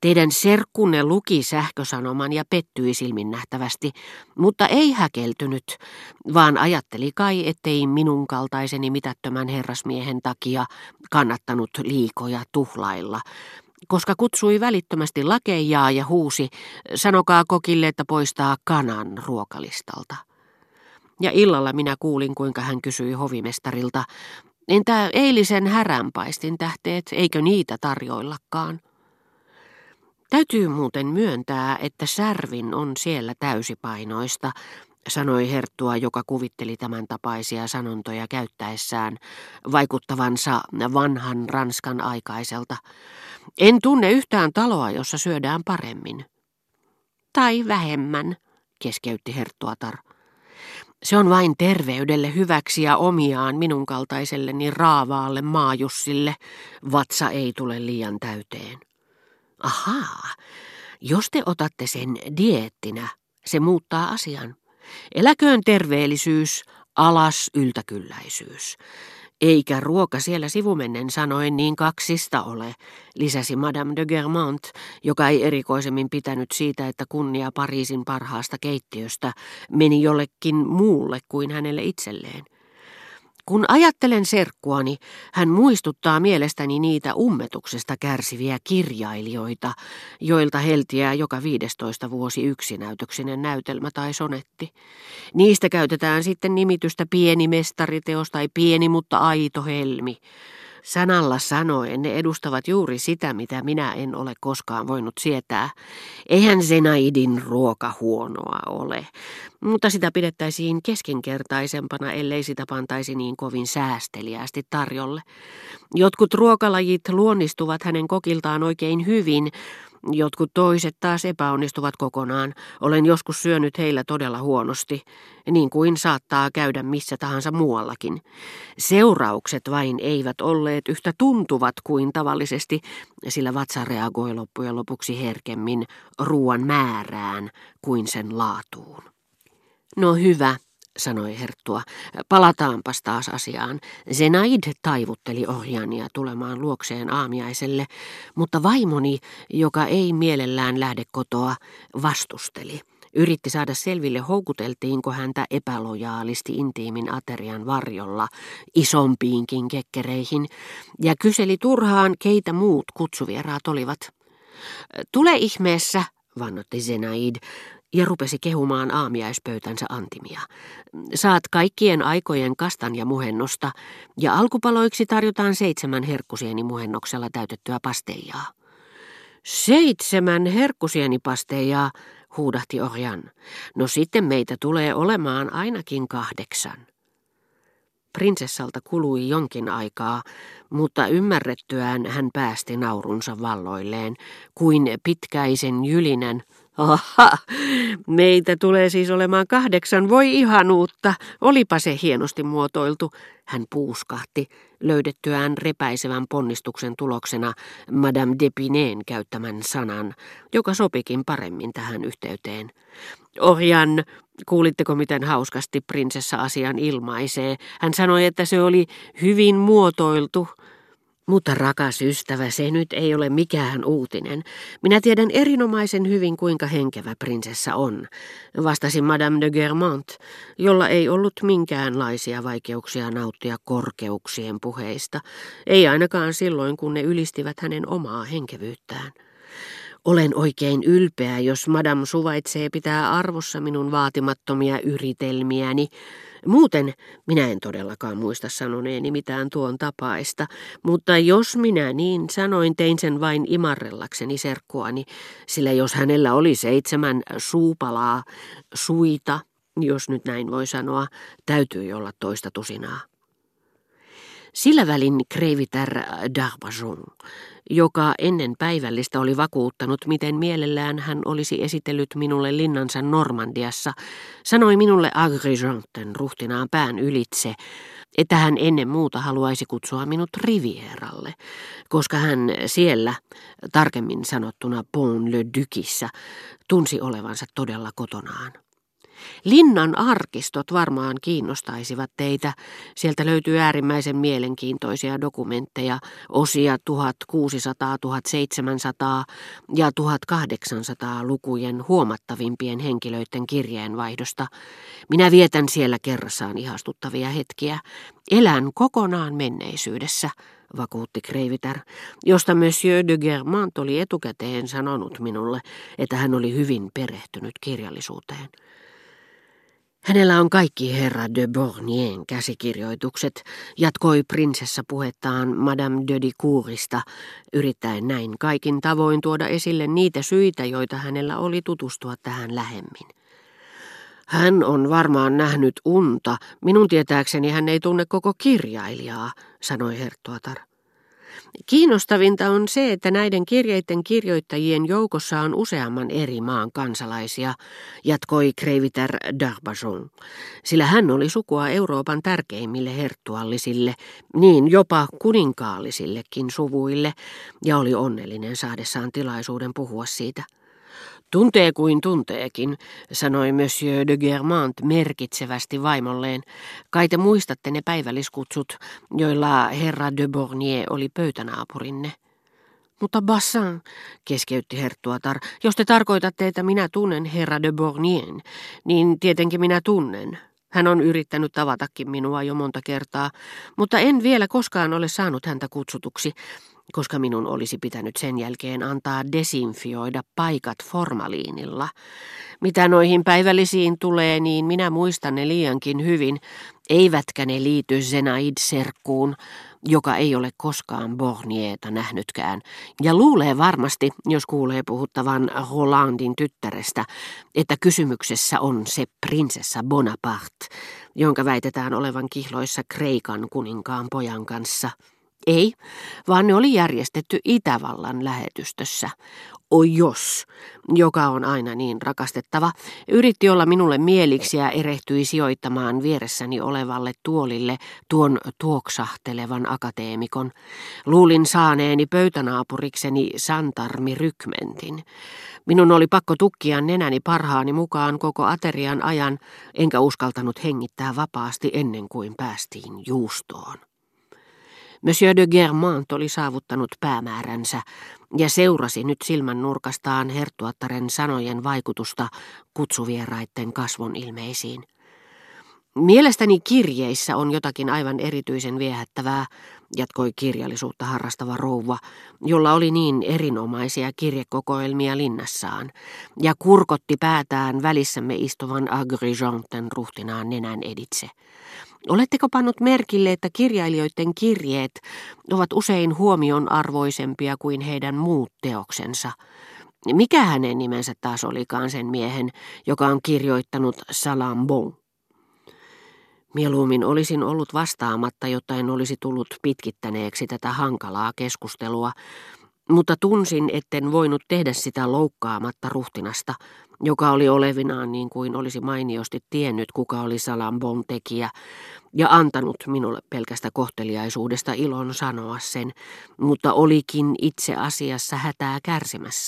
Teidän serkkunne luki sähkösanoman ja pettyi silminnähtävästi, mutta ei häkeltynyt, vaan ajatteli kai, ettei minun kaltaiseni mitättömän herrasmiehen takia kannattanut liikoja tuhlailla, koska kutsui välittömästi lakeijaa ja huusi, sanokaa kokille, että poistaa kanan ruokalistalta. Ja illalla minä kuulin, kuinka hän kysyi hovimestarilta, entä eilisen häränpaistin tähteet, eikö niitä tarjoillakaan? Täytyy muuten myöntää, että särvin on siellä täysipainoista, sanoi Herttua, joka kuvitteli tämän tapaisia sanontoja käyttäessään, vaikuttavansa vanhan Ranskan aikaiselta. En tunne yhtään taloa, jossa syödään paremmin. Tai vähemmän, keskeytti Herttuatar. Se on vain terveydelle hyväksi ja omiaan minun kaltaiselleni raavaalle maajussille. Vatsa ei tule liian täyteen. Ahaa, jos te otatte sen dieettinä, se muuttaa asian. Eläköön terveellisyys, alas yltäkylläisyys. Eikä ruoka siellä sivumennen sanoen niin kaksista ole, lisäsi Madame de Germont, joka ei erikoisemmin pitänyt siitä, että kunnia Pariisin parhaasta keittiöstä meni jollekin muulle kuin hänelle itselleen. Kun ajattelen serkkuani, hän muistuttaa mielestäni niitä ummetuksesta kärsiviä kirjailijoita, joilta heltiää joka 15 vuosi yksinäytöksinen näytelmä tai sonetti. Niistä käytetään sitten nimitystä pieni mestariteos tai pieni mutta aito helmi. Sanalla sanoen ne edustavat juuri sitä, mitä minä en ole koskaan voinut sietää. Eihän Zenaidin ruoka huonoa ole, mutta sitä pidettäisiin keskinkertaisempana, ellei sitä pantaisi niin kovin säästeliästi tarjolle. Jotkut ruokalajit luonnistuvat hänen kokiltaan oikein hyvin, Jotkut toiset taas epäonnistuvat kokonaan. Olen joskus syönyt heillä todella huonosti, niin kuin saattaa käydä missä tahansa muuallakin. Seuraukset vain eivät olleet yhtä tuntuvat kuin tavallisesti, sillä vatsa reagoi loppujen lopuksi herkemmin ruoan määrään kuin sen laatuun. No hyvä, sanoi Herttua. Palataanpas taas asiaan. Zenaid taivutteli ohjaania tulemaan luokseen aamiaiselle, mutta vaimoni, joka ei mielellään lähde kotoa, vastusteli. Yritti saada selville, houkuteltiinko häntä epälojaalisti intiimin aterian varjolla isompiinkin kekkereihin, ja kyseli turhaan, keitä muut kutsuvieraat olivat. Tule ihmeessä, vannotti Zenaid, ja rupesi kehumaan aamiaispöytänsä antimia. Saat kaikkien aikojen kastan ja muhennosta, ja alkupaloiksi tarjotaan seitsemän herkkusieni muhennoksella täytettyä pasteijaa. Seitsemän herkkusienipasteijaa, huudahti Orjan. No sitten meitä tulee olemaan ainakin kahdeksan. Prinsessalta kului jonkin aikaa, mutta ymmärrettyään hän päästi naurunsa valloilleen, kuin pitkäisen jylinen Aha, meitä tulee siis olemaan kahdeksan, voi ihanuutta, olipa se hienosti muotoiltu, hän puuskahti, löydettyään repäisevän ponnistuksen tuloksena Madame Depineen käyttämän sanan, joka sopikin paremmin tähän yhteyteen. Orjan, kuulitteko miten hauskasti prinsessa asian ilmaisee? Hän sanoi, että se oli hyvin muotoiltu, mutta rakas ystävä, se nyt ei ole mikään uutinen. Minä tiedän erinomaisen hyvin, kuinka henkevä prinsessa on, vastasi Madame de Germont, jolla ei ollut minkäänlaisia vaikeuksia nauttia korkeuksien puheista, ei ainakaan silloin, kun ne ylistivät hänen omaa henkevyyttään. Olen oikein ylpeä, jos Madame suvaitsee pitää arvossa minun vaatimattomia yritelmiäni, Muuten minä en todellakaan muista sanoneeni mitään tuon tapaista, mutta jos minä niin sanoin, tein sen vain imarrellakseni serkkuani, sillä jos hänellä oli seitsemän suupalaa, suita, jos nyt näin voi sanoa, täytyy olla toista tusinaa. Sillä välin kreivitär d'Arbajon, joka ennen päivällistä oli vakuuttanut, miten mielellään hän olisi esitellyt minulle linnansa Normandiassa, sanoi minulle Agrijanten ruhtinaan pään ylitse, että hän ennen muuta haluaisi kutsua minut Rivieralle, koska hän siellä, tarkemmin sanottuna Pont le Ducissä, tunsi olevansa todella kotonaan. Linnan arkistot varmaan kiinnostaisivat teitä. Sieltä löytyy äärimmäisen mielenkiintoisia dokumentteja, osia 1600, 1700 ja 1800 lukujen huomattavimpien henkilöiden kirjeenvaihdosta. Minä vietän siellä kerrassaan ihastuttavia hetkiä. Elän kokonaan menneisyydessä vakuutti Kreivitär, josta Monsieur de Germant oli etukäteen sanonut minulle, että hän oli hyvin perehtynyt kirjallisuuteen. Hänellä on kaikki herra de Bornien käsikirjoitukset, jatkoi prinsessa puhettaan Madame de Dicourista, yrittäen näin kaikin tavoin tuoda esille niitä syitä, joita hänellä oli tutustua tähän lähemmin. Hän on varmaan nähnyt unta. Minun tietääkseni hän ei tunne koko kirjailijaa, sanoi Herttuatar. Kiinnostavinta on se, että näiden kirjeiden kirjoittajien joukossa on useamman eri maan kansalaisia, jatkoi Kreiviter Darbajon, sillä hän oli sukua Euroopan tärkeimmille herttuallisille, niin jopa kuninkaallisillekin suvuille, ja oli onnellinen saadessaan tilaisuuden puhua siitä. Tuntee kuin tunteekin, sanoi Monsieur de Germant merkitsevästi vaimolleen. Kai te muistatte ne päivälliskutsut, joilla herra de Bornier oli pöytänaapurinne. Mutta Bassin, keskeytti Herttuatar, jos te tarkoitatte, että minä tunnen herra de Bornien, niin tietenkin minä tunnen. Hän on yrittänyt tavatakin minua jo monta kertaa, mutta en vielä koskaan ole saanut häntä kutsutuksi, koska minun olisi pitänyt sen jälkeen antaa desinfioida paikat formaliinilla. Mitä noihin päivällisiin tulee, niin minä muistan ne liiankin hyvin, eivätkä ne liity Zenaid-serkkuun, joka ei ole koskaan Bornieta nähnytkään, ja luulee varmasti, jos kuulee puhuttavan Rolandin tyttärestä, että kysymyksessä on se prinsessa Bonaparte, jonka väitetään olevan kihloissa Kreikan kuninkaan pojan kanssa – ei, vaan ne oli järjestetty Itävallan lähetystössä. Oi jos, joka on aina niin rakastettava, yritti olla minulle mieliksi ja erehtyi sijoittamaan vieressäni olevalle tuolille tuon tuoksahtelevan akateemikon. Luulin saaneeni pöytänaapurikseni Santarmi Rykmentin. Minun oli pakko tukkia nenäni parhaani mukaan koko aterian ajan, enkä uskaltanut hengittää vapaasti ennen kuin päästiin juustoon. Monsieur de Germant oli saavuttanut päämääränsä ja seurasi nyt silmän nurkastaan herttuattaren sanojen vaikutusta kutsuvieraitten kasvon ilmeisiin. Mielestäni kirjeissä on jotakin aivan erityisen viehättävää, jatkoi kirjallisuutta harrastava rouva, jolla oli niin erinomaisia kirjekokoelmia linnassaan, ja kurkotti päätään välissämme istuvan Agrijonten ruhtinaan nenän editse. Oletteko pannut merkille, että kirjailijoiden kirjeet ovat usein huomion arvoisempia kuin heidän muut teoksensa? Mikä hänen nimensä taas olikaan sen miehen, joka on kirjoittanut Salambon? Mieluummin olisin ollut vastaamatta, jotta en olisi tullut pitkittäneeksi tätä hankalaa keskustelua, mutta tunsin, etten voinut tehdä sitä loukkaamatta ruhtinasta, joka oli olevinaan niin kuin olisi mainiosti tiennyt, kuka oli Salambon tekijä, ja antanut minulle pelkästä kohteliaisuudesta ilon sanoa sen, mutta olikin itse asiassa hätää kärsimässä.